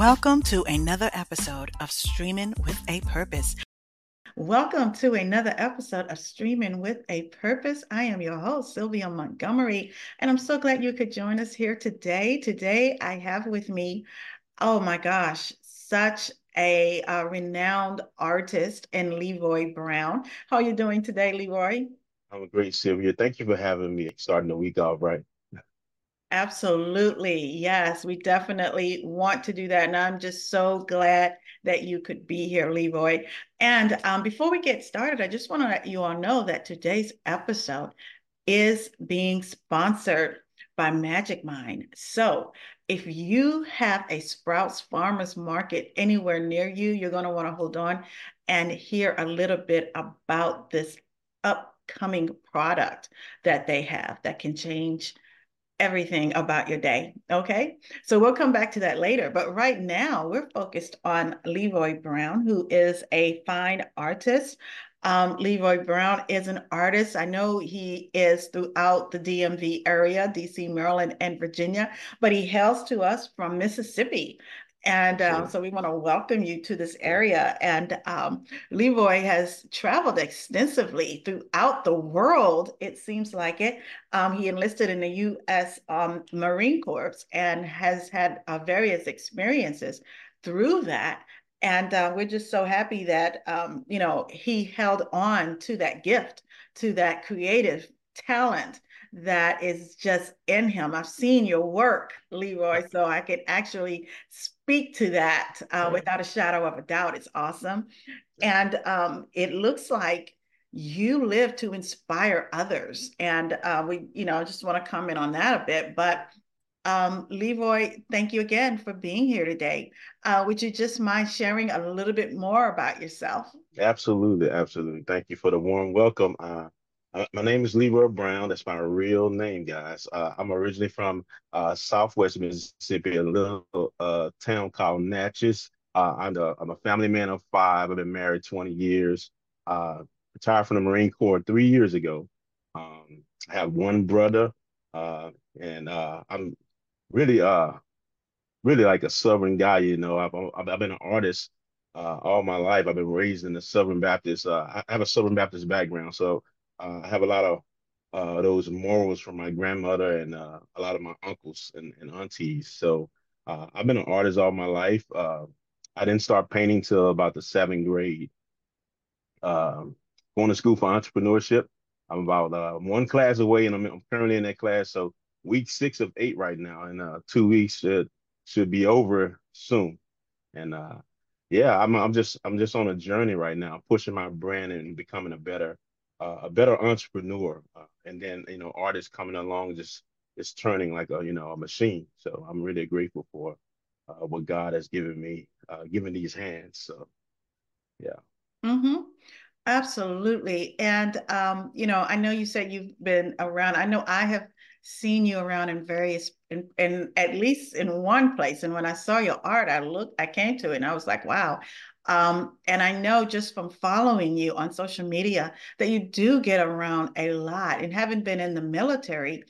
Welcome to another episode of Streaming with a Purpose. Welcome to another episode of Streaming with a Purpose. I am your host, Sylvia Montgomery, and I'm so glad you could join us here today. Today, I have with me, oh my gosh, such a, a renowned artist and Leroy Brown. How are you doing today, Leroy? I'm great, Sylvia. Thank you for having me starting the week off right. Absolutely. Yes, we definitely want to do that. And I'm just so glad that you could be here, Leroy. And um, before we get started, I just want to let you all know that today's episode is being sponsored by Magic Mind. So if you have a Sprouts Farmers Market anywhere near you, you're going to want to hold on and hear a little bit about this upcoming product that they have that can change everything about your day. Okay. So we'll come back to that later. But right now, we're focused on Leroy Brown, who is a fine artist. Um, Leroy Brown is an artist. I know he is throughout the DMV area, DC, Maryland, and Virginia, but he hails to us from Mississippi. And um, so we want to welcome you to this area. And um, Leroy has traveled extensively throughout the world, it seems like it. Um, he enlisted in the U.S. Um, Marine Corps and has had uh, various experiences through that. And uh, we're just so happy that, um, you know, he held on to that gift, to that creative talent that is just in him. I've seen your work, Leroy, so I can actually speak to that uh, without a shadow of a doubt. It's awesome. And um, it looks like you live to inspire others. And uh, we, you know, just want to comment on that a bit. But um, Leroy, thank you again for being here today. Uh, would you just mind sharing a little bit more about yourself? Absolutely, absolutely. Thank you for the warm welcome. Uh, uh, my name is Leroy Brown. That's my real name, guys. Uh, I'm originally from uh, Southwest Mississippi, a little uh, town called Natchez. Uh, I'm, a, I'm a family man of five. I've been married 20 years. Retired from the Marine Corps three years ago. Um, I have one brother, and I'm really, really like a Southern guy. You know, I've, I've been an artist all my life. I've been raised in the Southern Baptist. I have a Southern Baptist background, so uh, I have a lot of uh, those morals from my grandmother and uh, a lot of my uncles and, and aunties. So uh, I've been an artist all my life. Uh, I didn't start painting till about the seventh grade. Um, going to school for entrepreneurship. I'm about uh, one class away, and I'm, I'm, currently in that class. So week six of eight right now, and two weeks should should be over soon. And yeah, I'm I'm just I'm just on a journey right now, pushing my brand and becoming a better uh, a better entrepreneur, uh, and then you know artists coming along just just turning like a you know a machine. So I'm really grateful for uh, what God has given me, uh, given these hands. So yeah. Mm-hmm. Absolutely. And um, you know, I know you said you've been around. I know I have seen you around in various in, in at least in one place. And when I saw your art, I looked, I came to it and I was like, wow, um, and I know just from following you on social media that you do get around a lot and having been in the military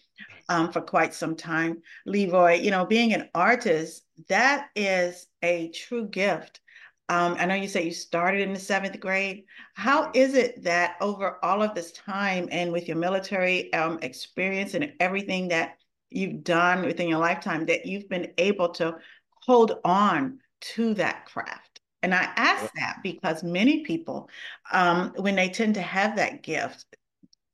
um, for quite some time, Leroy, you know, being an artist, that is a true gift. Um, I know you say you started in the seventh grade. How is it that over all of this time and with your military um, experience and everything that you've done within your lifetime, that you've been able to hold on to that craft? And I ask that because many people, um, when they tend to have that gift,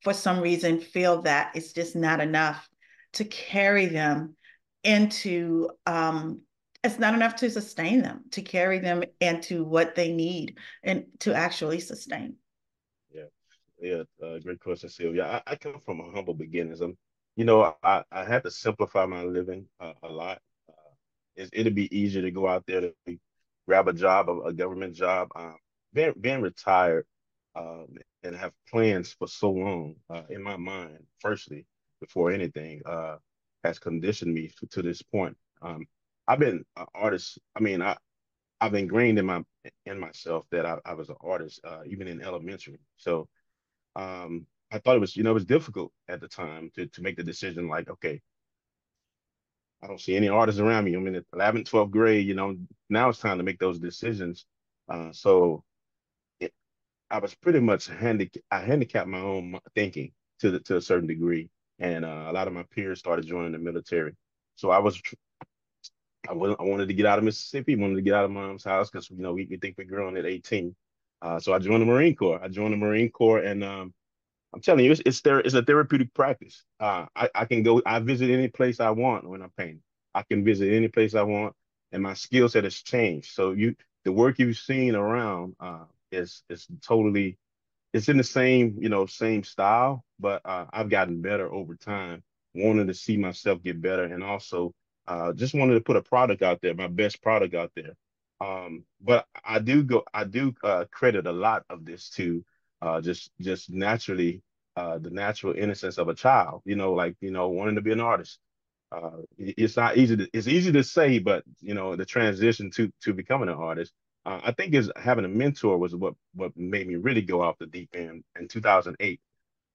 for some reason feel that it's just not enough to carry them into, um, it's not enough to sustain them, to carry them into what they need and to actually sustain. Yeah, yeah, uh, great question, Sylvia. I, I, come from a humble beginnings. I'm, you know, I, I had to simplify my living uh, a lot. Uh, it, it'd be easier to go out there to grab a job, a, a government job. Um, being, being retired um, and have plans for so long uh, in my mind, firstly, before anything, uh, has conditioned me to, to this point. Um, I've been an artist. I mean, I, I've ingrained in my in myself that I, I was an artist, uh, even in elementary. So um, I thought it was, you know, it was difficult at the time to to make the decision like, okay, I don't see any artists around me. I'm in the 11th, 12th grade. You know, now it's time to make those decisions. Uh, so it, I was pretty much handic- I handicapped my own thinking to the, to a certain degree, and uh, a lot of my peers started joining the military. So I was I, I wanted to get out of Mississippi, wanted to get out of mom's house because you know we, we think we're growing at 18. Uh, so I joined the Marine Corps. I joined the Marine Corps, and um, I'm telling you, it's it's, there, it's a therapeutic practice. Uh, I, I can go, I visit any place I want when I'm painting. I can visit any place I want, and my skill set has changed. So you, the work you've seen around uh, is is totally, it's in the same you know same style, but uh, I've gotten better over time. Wanting to see myself get better, and also uh, just wanted to put a product out there, my best product out there. Um, but I do go, I do uh, credit a lot of this to uh, just just naturally uh, the natural innocence of a child. You know, like you know, wanting to be an artist. Uh, it's not easy. To, it's easy to say, but you know, the transition to to becoming an artist. Uh, I think is having a mentor was what what made me really go off the deep end in 2008.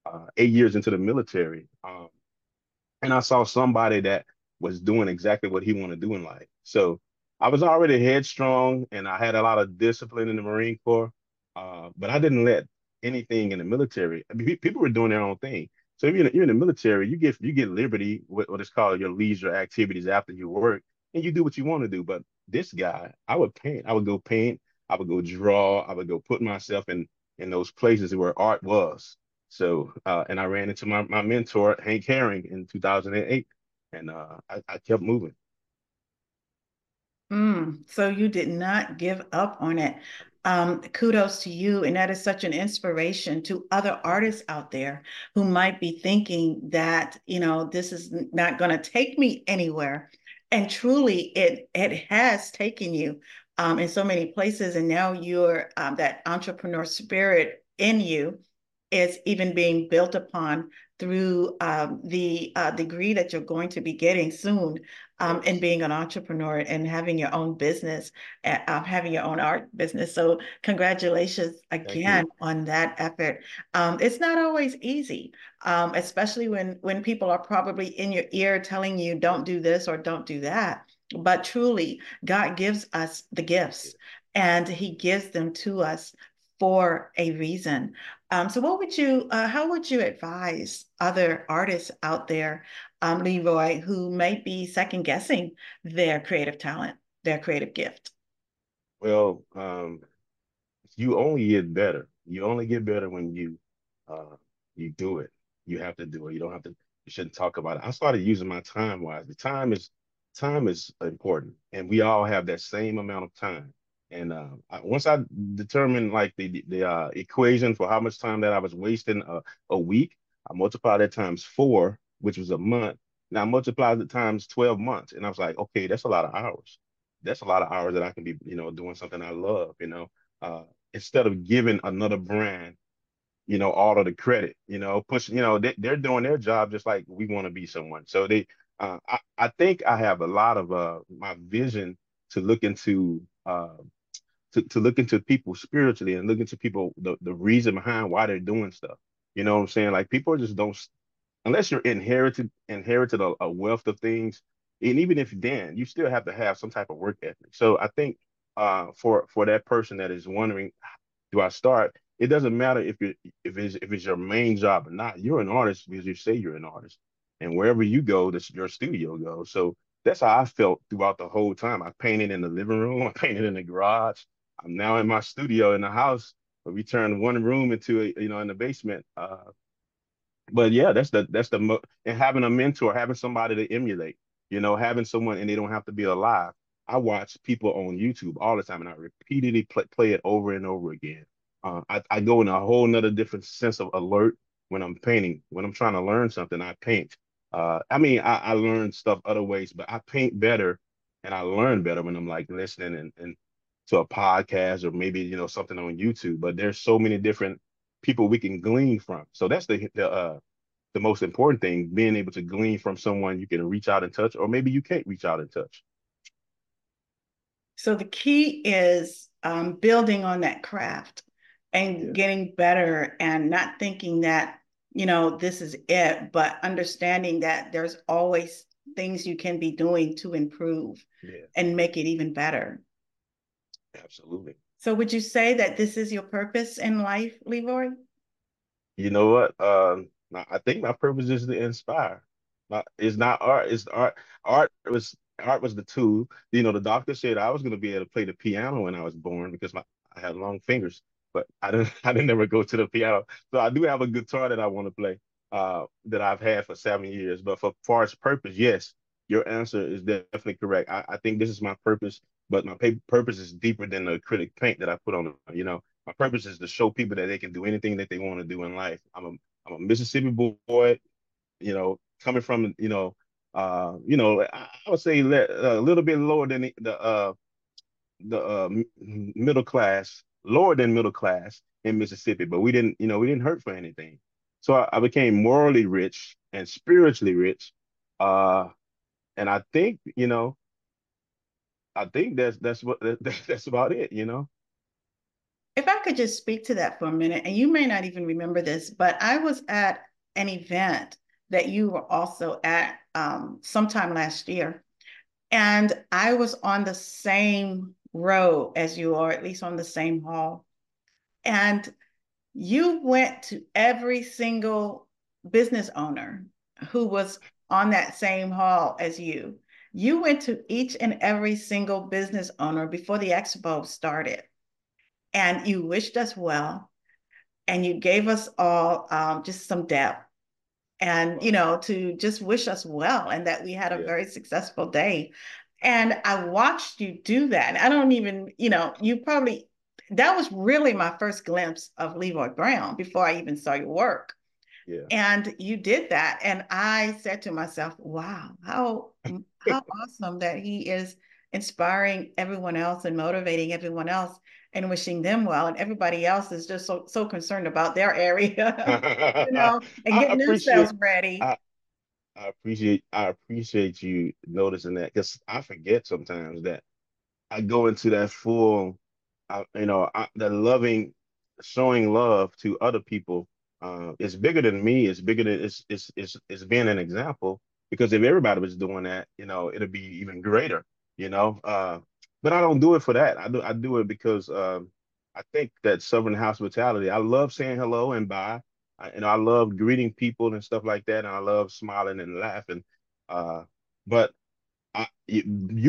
Uh, eight years into the military, um, and I saw somebody that was doing exactly what he wanted to do in life. So I was already headstrong and I had a lot of discipline in the Marine Corps, uh, but I didn't let anything in the military. I mean, people were doing their own thing. So if you're in, you're in the military, you get you get liberty, what, what is called your leisure activities after you work, and you do what you want to do. But this guy, I would paint. I would go paint. I would go draw. I would go put myself in in those places where art was. So, uh, and I ran into my, my mentor, Hank Herring, in 2008 and uh, I, I kept moving. Mm, so you did not give up on it. Um, kudos to you. And that is such an inspiration to other artists out there who might be thinking that, you know, this is not going to take me anywhere. And truly, it it has taken you um, in so many places. And now you're um, that entrepreneur spirit in you is even being built upon through um, the uh, degree that you're going to be getting soon um, and being an entrepreneur and having your own business, uh, having your own art business. So congratulations again on that effort. Um, it's not always easy, um, especially when when people are probably in your ear telling you don't do this or don't do that. But truly, God gives us the gifts and he gives them to us for a reason. Um, so what would you, uh, how would you advise other artists out there, um, Leroy, who might be second guessing their creative talent, their creative gift? Well, um, you only get better. You only get better when you uh, you do it. You have to do it. You don't have to. You shouldn't talk about it. I started using my time wisely. Time is time is important, and we all have that same amount of time. And uh, once I determined like the the uh, equation for how much time that I was wasting a, a week, I multiplied that times four, which was a month. Now I multiplied it times 12 months. And I was like, okay, that's a lot of hours. That's a lot of hours that I can be, you know, doing something I love, you know. Uh, instead of giving another brand, you know, all of the credit, you know, pushing, you know, they, they're doing their job just like we want to be someone. So they, uh, I, I think I have a lot of uh, my vision to look into uh, to, to look into people spiritually and look into people the, the reason behind why they're doing stuff. You know what I'm saying? Like people just don't unless you're inherited inherited a, a wealth of things, and even if then, you still have to have some type of work ethic. So I think uh, for for that person that is wondering, do I start? It doesn't matter if you if it's if it's your main job or not. You're an artist because you say you're an artist, and wherever you go, that's your studio goes. So that's how I felt throughout the whole time. I painted in the living room, I painted in the garage, I'm now in my studio in the house, but we turned one room into a, you know, in the basement. Uh, but yeah, that's the that's the mo- and having a mentor, having somebody to emulate, you know, having someone and they don't have to be alive. I watch people on YouTube all the time, and I repeatedly play, play it over and over again. Uh, I, I go in a whole nother different sense of alert when I'm painting. When I'm trying to learn something, I paint. Uh, I mean, I, I learn stuff other ways, but I paint better and I learn better when I'm like listening and, and to a podcast or maybe you know something on YouTube. But there's so many different people we can glean from. So that's the the uh, the most important thing: being able to glean from someone you can reach out and touch, or maybe you can't reach out and touch. So the key is um, building on that craft and yeah. getting better, and not thinking that you know this is it, but understanding that there's always things you can be doing to improve Yeah, and make it even better. absolutely. So would you say that this is your purpose in life, Leroy? You know what? Um, I think my purpose is to inspire. It's not art. It's art. Art was art was the tool. You know, the doctor said I was going to be able to play the piano when I was born because my I had long fingers, but I didn't. I didn't ever go to the piano. So I do have a guitar that I want to play. Uh, that I've had for seven years. But for far as purpose, yes, your answer is definitely correct. I, I think this is my purpose, but my purpose is deeper than the acrylic paint that I put on. You know, my purpose is to show people that they can do anything that they want to do in life. I'm a I'm a Mississippi boy, you know, coming from you know, uh, you know, I, would say a little bit lower than the, the uh the uh, middle class, lower than middle class in Mississippi, but we didn't, you know, we didn't hurt for anything. So I, I became morally rich and spiritually rich. Uh, and I think, you know, I think that's that's what that, that's about it, you know. If I could just speak to that for a minute, and you may not even remember this, but I was at an event that you were also at um, sometime last year. And I was on the same row as you are, at least on the same hall. And you went to every single business owner who was on that same hall as you. You went to each and every single business owner before the expo started, and you wished us well, and you gave us all um, just some depth, and you know to just wish us well, and that we had a yeah. very successful day. And I watched you do that. I don't even, you know, you probably that was really my first glimpse of Leroy Brown before I even saw your work. Yeah. And you did that. And I said to myself, wow, how how awesome that he is inspiring everyone else and motivating everyone else and wishing them well. And everybody else is just so so concerned about their area, you know, and getting themselves ready. I, I appreciate I appreciate you noticing that because I forget sometimes that I go into that full I, you know, I, the loving, showing love to other people uh, is bigger than me. It's bigger than it's, it's it's it's being an example. Because if everybody was doing that, you know, it'd be even greater. You know, uh, but I don't do it for that. I do I do it because um, I think that Southern hospitality. I love saying hello and bye. I, you know, I love greeting people and stuff like that, and I love smiling and laughing. Uh, but I, you,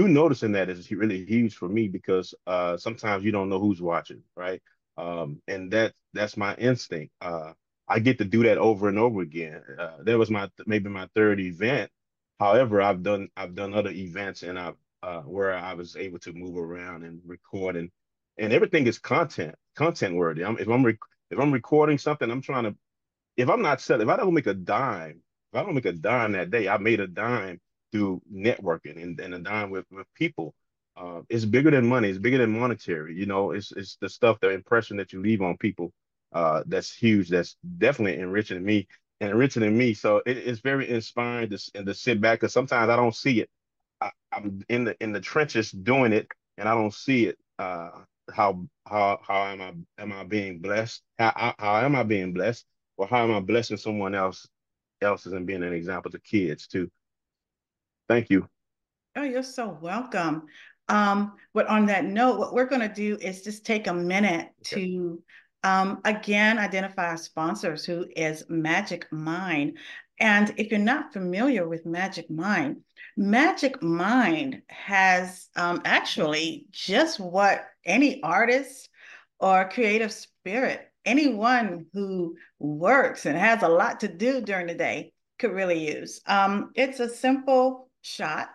noticing that is really huge for me because uh, sometimes you don't know who's watching, right? Um, and that that's my instinct. Uh, I get to do that over and over again. Uh, that was my maybe my third event. However, I've done I've done other events and I uh, where I was able to move around and record and and everything is content content worthy. I'm, if I'm if I'm recording something, I'm trying to if I'm not selling, if I don't make a dime, if I don't make a dime that day, I made a dime through networking and, and a dime with, with people. Uh, it's bigger than money. It's bigger than monetary. You know, it's it's the stuff, the impression that you leave on people. Uh, that's huge. That's definitely enriching me and enriching me. So it, it's very inspiring to, to sit back because sometimes I don't see it. I, am in the in the trenches doing it, and I don't see it. Uh, how how how am I am I being blessed? How how am I being blessed? Or how am I blessing someone else else's and being an example to kids too? Thank you. Oh, you're so welcome. Um, but on that note, what we're going to do is just take a minute okay. to um, again identify our sponsors, who is Magic Mind. And if you're not familiar with Magic Mind, Magic Mind has um, actually just what any artist or creative spirit, anyone who works and has a lot to do during the day could really use. Um, it's a simple shot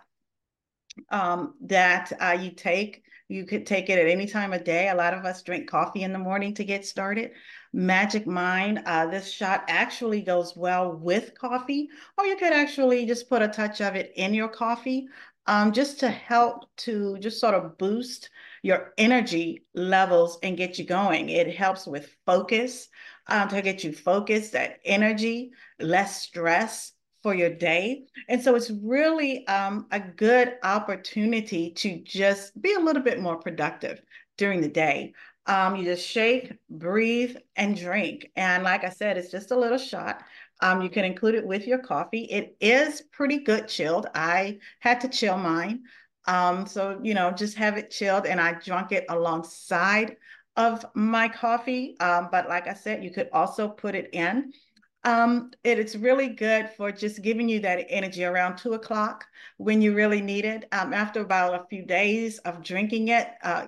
um, that uh, you take. You could take it at any time of day. A lot of us drink coffee in the morning to get started. Magic Mind, uh, this shot actually goes well with coffee, or you could actually just put a touch of it in your coffee um, just to help to just sort of boost your energy levels and get you going. It helps with focus, um, to get you focused, that energy, less stress, for your day. And so it's really um, a good opportunity to just be a little bit more productive during the day. Um, you just shake, breathe, and drink. And like I said, it's just a little shot. Um, you can include it with your coffee. It is pretty good chilled. I had to chill mine. Um, so, you know, just have it chilled and I drunk it alongside of my coffee. Um, but like I said, you could also put it in. Um, it, it's really good for just giving you that energy around two o'clock when you really need it. Um, after about a few days of drinking it, uh,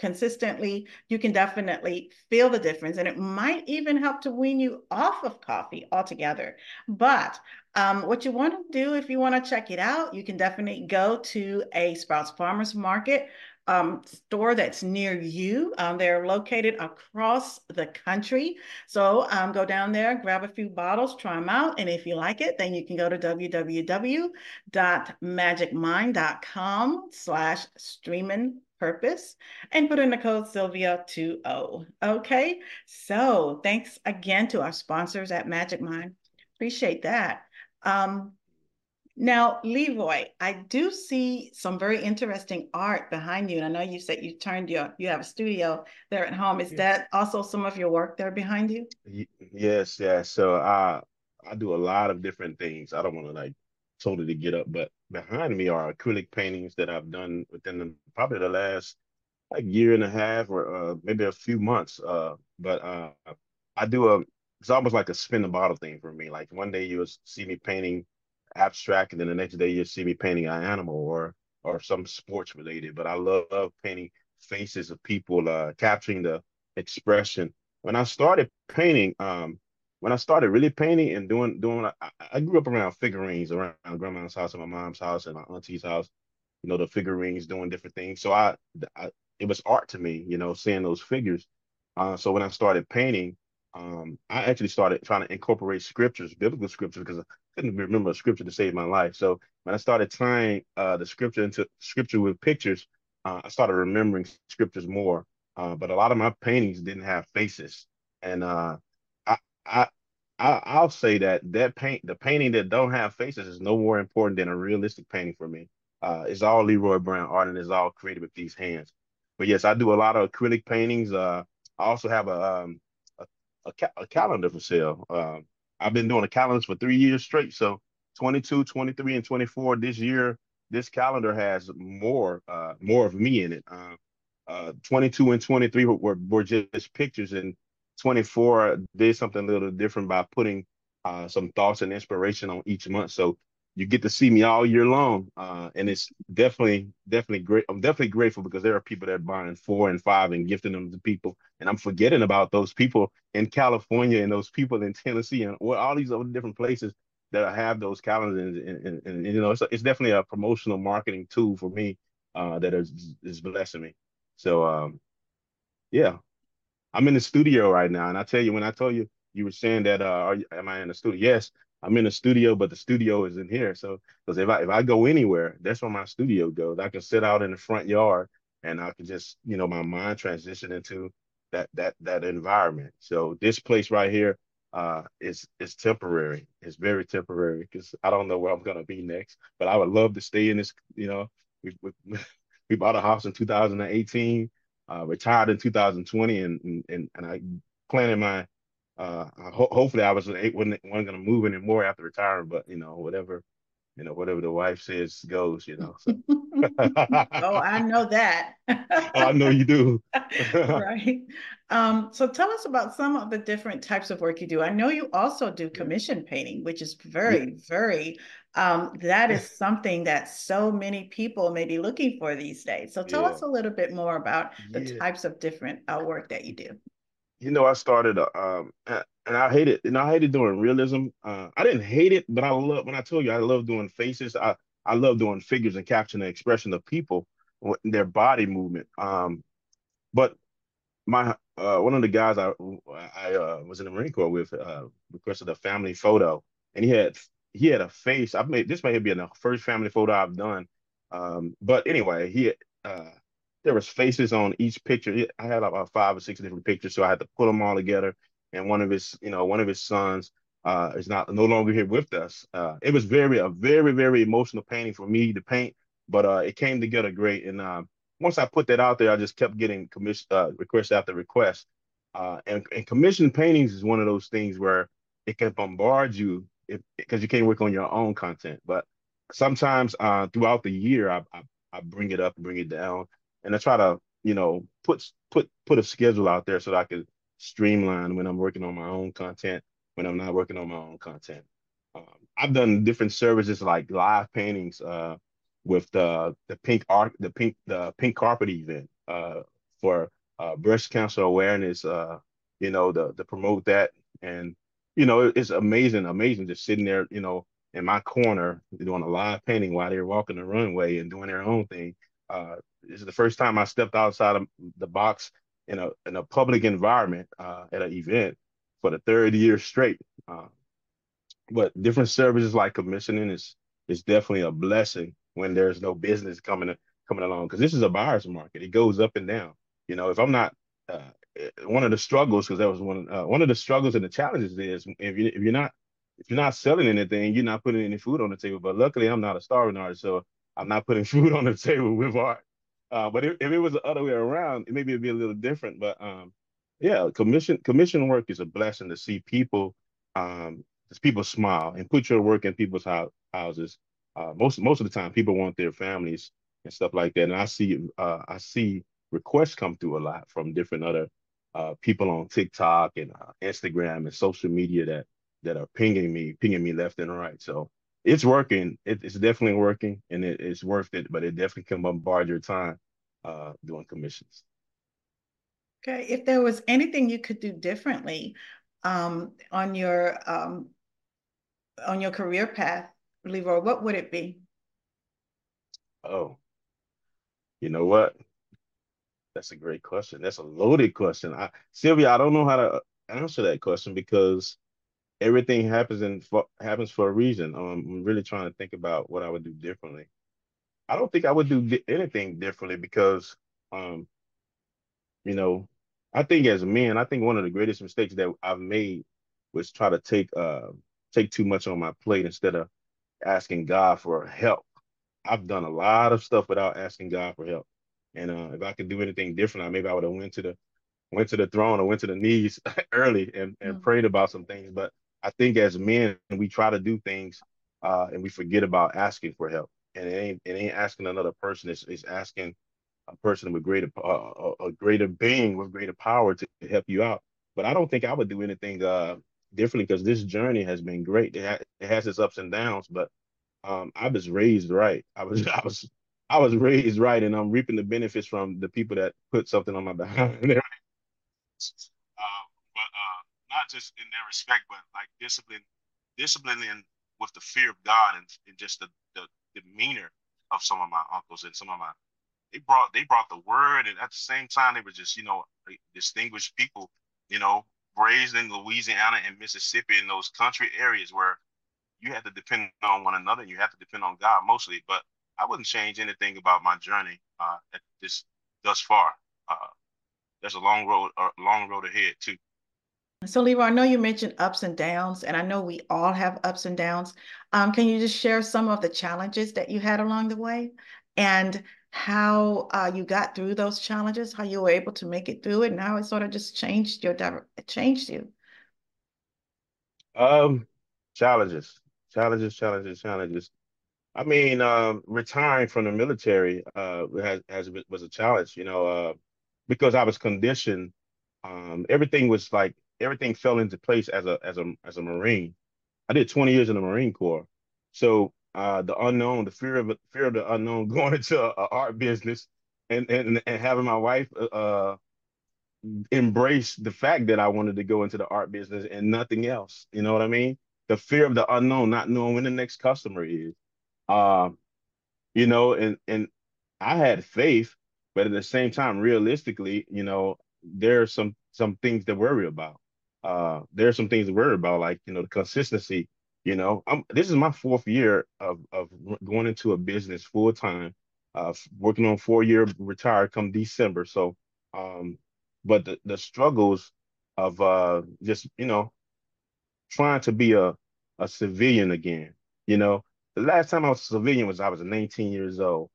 consistently, you can definitely feel the difference. And it might even help to wean you off of coffee altogether. But um, what you want to do if you want to check it out, you can definitely go to a Sprouts Farmers Market um, store that's near you. Um, they're located across the country. So um, go down there, grab a few bottles, try them out. And if you like it, then you can go to www.magicmind.com slash streaming purpose and put in the code Sylvia20. Okay, so thanks again to our sponsors at Magic Mind. Appreciate that. Um, now, Leroy, I do see some very interesting art behind you. And I know you said you turned your, you have a studio there at home. Is that also some of your work there behind you? Yes, yes. So I I do a lot of different things. I don't want to like totally to get up, but behind me are acrylic paintings that I've done within the, probably the last like year and a half or uh, maybe a few months. Uh, but uh, I do a it's almost like a spin the bottle thing for me. Like one day you'll see me painting abstract, and then the next day you'll see me painting an animal or or some sports related. But I love painting faces of people, uh, capturing the expression. When I started painting, um, when I started really painting and doing doing, I, I grew up around figurines around grandma's house and my mom's house and my auntie's house. You know, the figurines doing different things. So I, I it was art to me. You know, seeing those figures. Uh, so when I started painting, um, I actually started trying to incorporate scriptures, biblical scriptures, because I couldn't remember a scripture to save my life. So when I started tying uh, the scripture into scripture with pictures, uh, I started remembering scriptures more. Uh, but a lot of my paintings didn't have faces, and uh, I, I, I, will say that that paint, the painting that don't have faces, is no more important than a realistic painting for me. Uh, it's all Leroy Brown art, and it's all created with these hands. But yes, I do a lot of acrylic paintings. Uh, I also have a um, a, ca- a calendar for sale. Um, I've been doing a calendar for three years straight. So 22, 23, and 24 this year, this calendar has more uh, more of me in it. Uh, uh, 22 and 23 were, were just pictures, and 24 did something a little different by putting uh, some thoughts and inspiration on each month. So you get to see me all year long, uh, and it's definitely, definitely great. I'm definitely grateful because there are people that are buying four and five and gifting them to people, and I'm forgetting about those people in California and those people in Tennessee and all these other different places that I have those calendars, and, and, and, and you know, it's, it's definitely a promotional marketing tool for me uh, that is is blessing me. So, um, yeah, I'm in the studio right now, and I tell you, when I told you you were saying that, uh, are am I in the studio? Yes, I'm in the studio, but the studio is in here. So because if I if I go anywhere, that's where my studio goes. I can sit out in the front yard and I can just, you know, my mind transition into that that that environment. So this place right here uh is is temporary. It's very temporary because I don't know where I'm gonna be next. But I would love to stay in this, you know, we we, we bought a house in 2018, uh retired in 2020 and and and I planning my uh, ho- hopefully I was wasn't, wasn't going to move anymore after retiring, but you know, whatever, you know, whatever the wife says goes, you know. So. oh, I know that. oh, I know you do. right. Um, so tell us about some of the different types of work you do. I know you also do commission painting, which is very, yeah. very, um, that is something that so many people may be looking for these days. So tell yeah. us a little bit more about the yeah. types of different uh, work that you do you know, I started, uh, um, and I hated, and I hated doing realism. Uh, I didn't hate it, but I love when I told you I love doing faces. I I love doing figures and capturing the expression of people, their body movement. Um, but my uh, one of the guys I I uh, was in the Marine Corps with uh, requested a family photo, and he had he had a face. I've made this may be the first family photo I've done. Um, but anyway, he uh, there was faces on each picture. I had about five or six different pictures, so I had to put them all together. And one of his, you know, one of his sons uh, is not no longer here with us. Uh, it was very a very very emotional painting for me to paint, but uh, it came together great. And uh, once I put that out there, I just kept getting commission uh, request after request. Uh, and, and paintings is one of those things where it can bombard you because you can't work on your own content. But sometimes uh, throughout the year, I, I, I bring it up, bring it down, and I try to you know put put put a schedule out there so that I can streamline when I'm working on my own content when I'm not working on my own content. Um, I've done different services like live paintings uh, with the the pink art, the pink the pink carpet event uh, for uh, breast cancer awareness. Uh, you know, the to promote that, and you know, it's amazing, amazing just sitting there, you know, in my corner doing a live painting while they're walking the runway and doing their own thing. Uh, this is the first time I stepped outside of the box in a in a public environment uh, at an event for the third year straight. Uh, but different services like commissioning is is definitely a blessing when there's no business coming coming along because this is a buyer's market. It goes up and down. You know, if I'm not uh, one of the struggles because that was one uh, one of the struggles and the challenges is if you if you're not if you're not selling anything, you're not putting any food on the table. But luckily, I'm not a starving artist, so I'm not putting food on the table with art. Uh, but if, if, it was the other way around, maybe it'd be a little different. But um, yeah, commission commission work is a blessing to see people um, people smile and put your work in people's ho- houses. Uh, most most of the time, people want their families and stuff like that. And I see uh, I see requests come through a lot from different other uh, people on TikTok and uh, Instagram and social media that that are pinging me, pinging me left and right. So it's working. It, it's definitely working, and it, it's worth it. But it definitely can bombard your time uh, doing commissions. Okay, if there was anything you could do differently um, on your um, on your career path, Leroy, what would it be? Oh, you know what? That's a great question. That's a loaded question. I, Sylvia, I don't know how to answer that question because everything happens for, happens for a reason. Um, I'm really trying to think about what I would do differently. I don't think I would do anything differently because, um, you know, I think as men, I think one of the greatest mistakes that I've made was try to take uh take too much on my plate instead of asking God for help. I've done a lot of stuff without asking God for help. And uh, if I could do anything different, maybe I would have went to the went to the throne or went to the knees early and, and mm-hmm. prayed about some things. But I think as men, we try to do things uh, and we forget about asking for help. And it ain't it ain't asking another person. It's, it's asking a person with greater uh, a greater being with greater power to help you out. But I don't think I would do anything uh, differently because this journey has been great. It, ha- it has its ups and downs, but um, I was raised right. I was I was I was raised right, and I'm reaping the benefits from the people that put something on my back. uh, but uh, not just in their respect, but like discipline, in with the fear of God and, and just the, the demeanor of some of my uncles and some of my they brought they brought the word and at the same time they were just you know distinguished people you know raised in Louisiana and Mississippi in those country areas where you had to depend on one another and you have to depend on God mostly. But I wouldn't change anything about my journey uh, at this thus far. Uh, there's a long road, a long road ahead too. So, Leroy, I know you mentioned ups and downs, and I know we all have ups and downs. Um, can you just share some of the challenges that you had along the way and how uh, you got through those challenges, how you were able to make it through it, and how it sort of just changed your changed you? Um, challenges, challenges, challenges, challenges. I mean, um, retiring from the military uh, has, has was a challenge, you know, uh, because I was conditioned. Um, everything was like everything fell into place as a as a as a Marine. I did 20 years in the Marine Corps, so uh, the unknown, the fear of fear of the unknown, going into a, a art business, and and and having my wife uh, uh, embrace the fact that I wanted to go into the art business and nothing else. You know what I mean? The fear of the unknown, not knowing when the next customer is. Uh, you know, and and I had faith, but at the same time, realistically, you know, there are some some things to worry about. Uh, there are some things to worry about, like you know, the consistency you know, I'm this is my fourth year of of going into a business full time, uh, working on four year retired come December. So, um, but the the struggles of uh just you know trying to be a a civilian again. You know, the last time I was a civilian was I was 19 years old.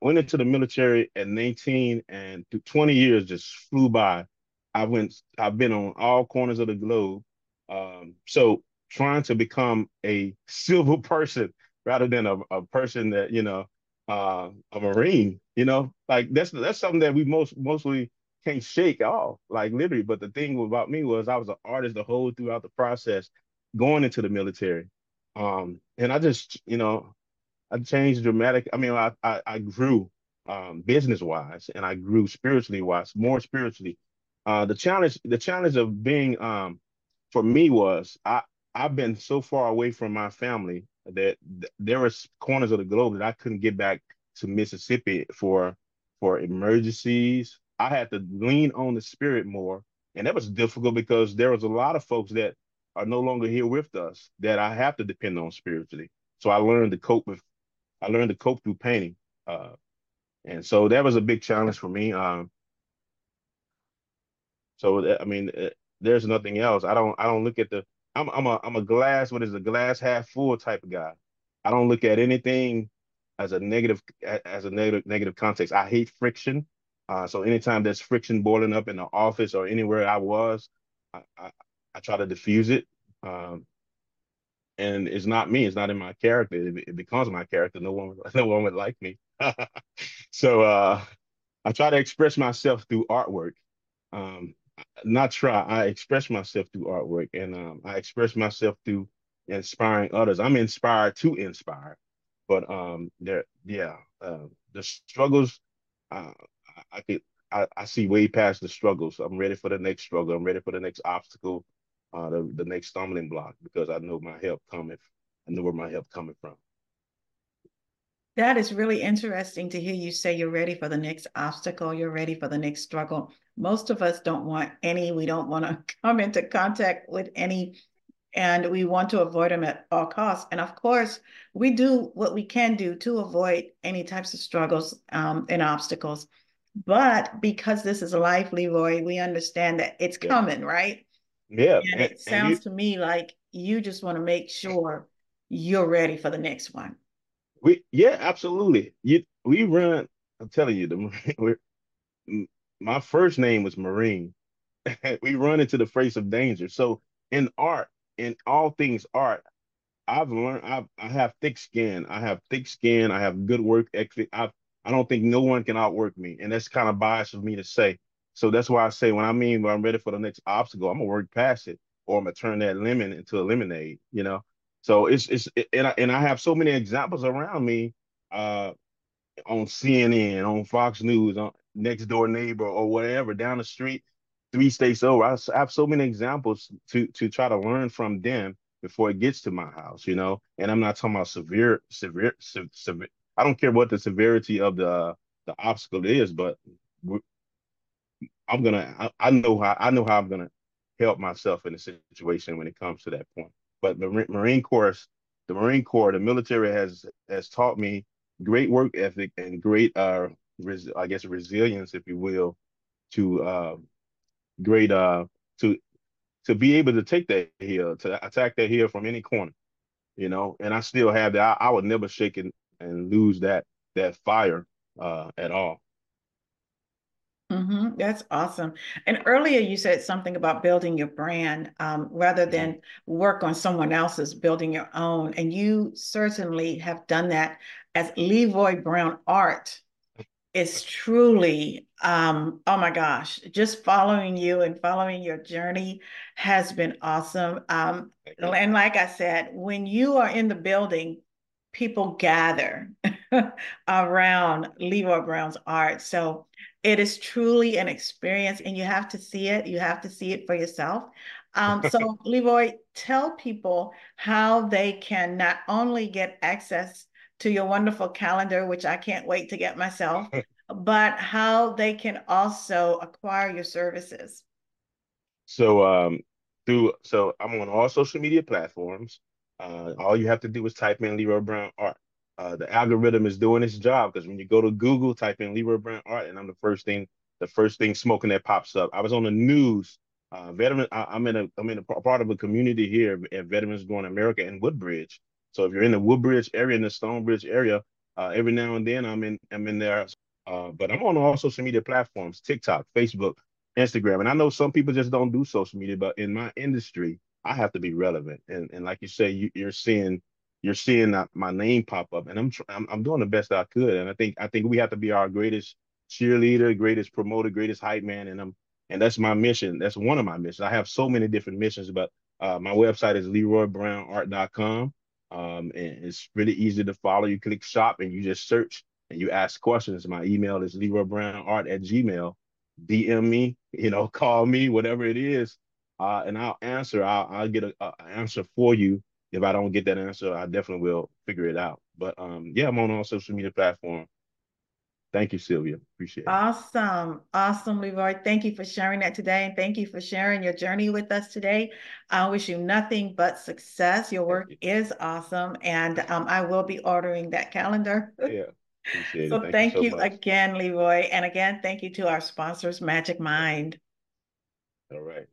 went into the military at 19 and 20 years just flew by. I went, I've been on all corners of the globe. Um, so trying to become a civil person rather than a, a person that, you know, uh, a Marine, you know, like that's that's something that we most mostly can't shake off, like literally. But the thing about me was I was an artist the whole throughout the process going into the military. Um, and I just, you know, I changed dramatic. I mean, I I, I grew um, business wise, and I grew spiritually wise, more spiritually. Uh, the challenge, the challenge of being um, for me was I I've been so far away from my family that th- there were corners of the globe that I couldn't get back to Mississippi for for emergencies. I had to lean on the spirit more, and that was difficult because there was a lot of folks that are no longer here with us that I have to depend on spiritually. So I learned to cope with I learned to cope through painting. Uh, and so that was a big challenge for me. Um, so I mean, uh, there's nothing else. I don't I don't look at the I'm I'm a I'm a glass what is a glass half full type of guy. I don't look at anything as a negative as a negative negative context. I hate friction. Uh, so anytime there's friction boiling up in the office or anywhere I was, I try to diffuse it. Um, and it's not me. It's not in my character. It, it becomes my character. No one, no one would like me. so uh, I try to express myself through artwork. Um, not try. I express myself through artwork, and um, I express myself through inspiring others. I'm inspired to inspire, but um, there, yeah, uh, the struggles. Uh, I could, I, I see way past the struggles. I'm ready for the next struggle. I'm ready for the next obstacle uh, the, the next stumbling block because I know my help coming. I know where my help coming from. That is really interesting to hear you say you're ready for the next obstacle, you're ready for the next struggle. Most of us don't want any, we don't want to come into contact with any, and we want to avoid them at all costs. And of course, we do what we can do to avoid any types of struggles um, and obstacles. But because this is life, Leroy, we understand that it's yeah. coming, right? Yeah. And, and it sounds you, to me like you just want to make sure you're ready for the next one. We yeah, absolutely. You we run, I'm telling you, the my first name was Marine. we run into the face of danger. So in art, in all things art, I've learned I've I have thick skin. I have thick skin. I have good work ethic. I I don't think no one can outwork me. And that's kind of biased of me to say. So that's why I say when I mean when I'm ready for the next obstacle, I'm gonna work past it, or I'm gonna turn that lemon into a lemonade. You know. So it's it's and I, and I have so many examples around me, uh, on CNN, on Fox News, on next door neighbor or whatever down the street, three states over. I have so many examples to to try to learn from them before it gets to my house. You know, and I'm not talking about severe severe severe. I don't care what the severity of the the obstacle is, but I'm gonna I, I, know how I know how I'm gonna help myself in the situation when it comes to that point. But the Marine Corps, the Marine Corps, the military has has taught me great work ethic and great uh res, I guess resilience, if you will, to uh great uh to to be able to take that hill, to attack that hill from any corner, you know. And I still have that. I, I would never shake and, and lose that that fire uh at all. Mm-hmm. That's awesome. And earlier you said something about building your brand um, rather than work on someone else's building your own. And you certainly have done that as Leroy Brown Art is truly, um, oh my gosh, just following you and following your journey has been awesome. Um, and like I said, when you are in the building, people gather around Leroy Brown's art. So it is truly an experience and you have to see it. You have to see it for yourself. Um, so, Leroy, tell people how they can not only get access to your wonderful calendar, which I can't wait to get myself, but how they can also acquire your services. So, um, through so I'm on all social media platforms. Uh, all you have to do is type in Leroy Brown Art uh, the algorithm is doing its job because when you go to Google, type in Leroy Brown Art, and I'm the first thing, the first thing smoking that pops up. I was on the news. Uh, veteran, I, am in a, I'm in a part of a community here at Veterans Going America in Woodbridge. So if you're in the Woodbridge area, in the Stonebridge area, Uh, every now and then I'm in I'm in there, uh, but I'm on all social media platforms: TikTok, Facebook, Instagram. And I know some people just don't do social media, but in my industry, I have to be relevant. And and like you say, you, you're seeing you're seeing my name pop up, and I'm, I'm I'm doing the best I could. And I think I think we have to be our greatest cheerleader, greatest promoter, greatest hype man, and I'm and that's my mission. That's one of my missions. I have so many different missions, but uh, my website is leroybrownart.com. Um, and it's really easy to follow. You click shop and you just search and you ask questions. My email is leroybrownart at gmail. DM me, you know, call me, whatever it is, uh, and I'll answer. I'll, I'll get an answer for you. If I don't get that answer, I definitely will figure it out. But um, yeah, I'm on all social media platforms. Thank you, Sylvia. Appreciate it. Awesome. Awesome, Leroy. Thank you for sharing that today. And thank you for sharing your journey with us today. I wish you nothing but success. Your work you. is awesome. And um, I will be ordering that calendar. Yeah. Appreciate so it. Thank, thank you, so again, Leroy. And again, thank you to our sponsors, Magic Mind. All right.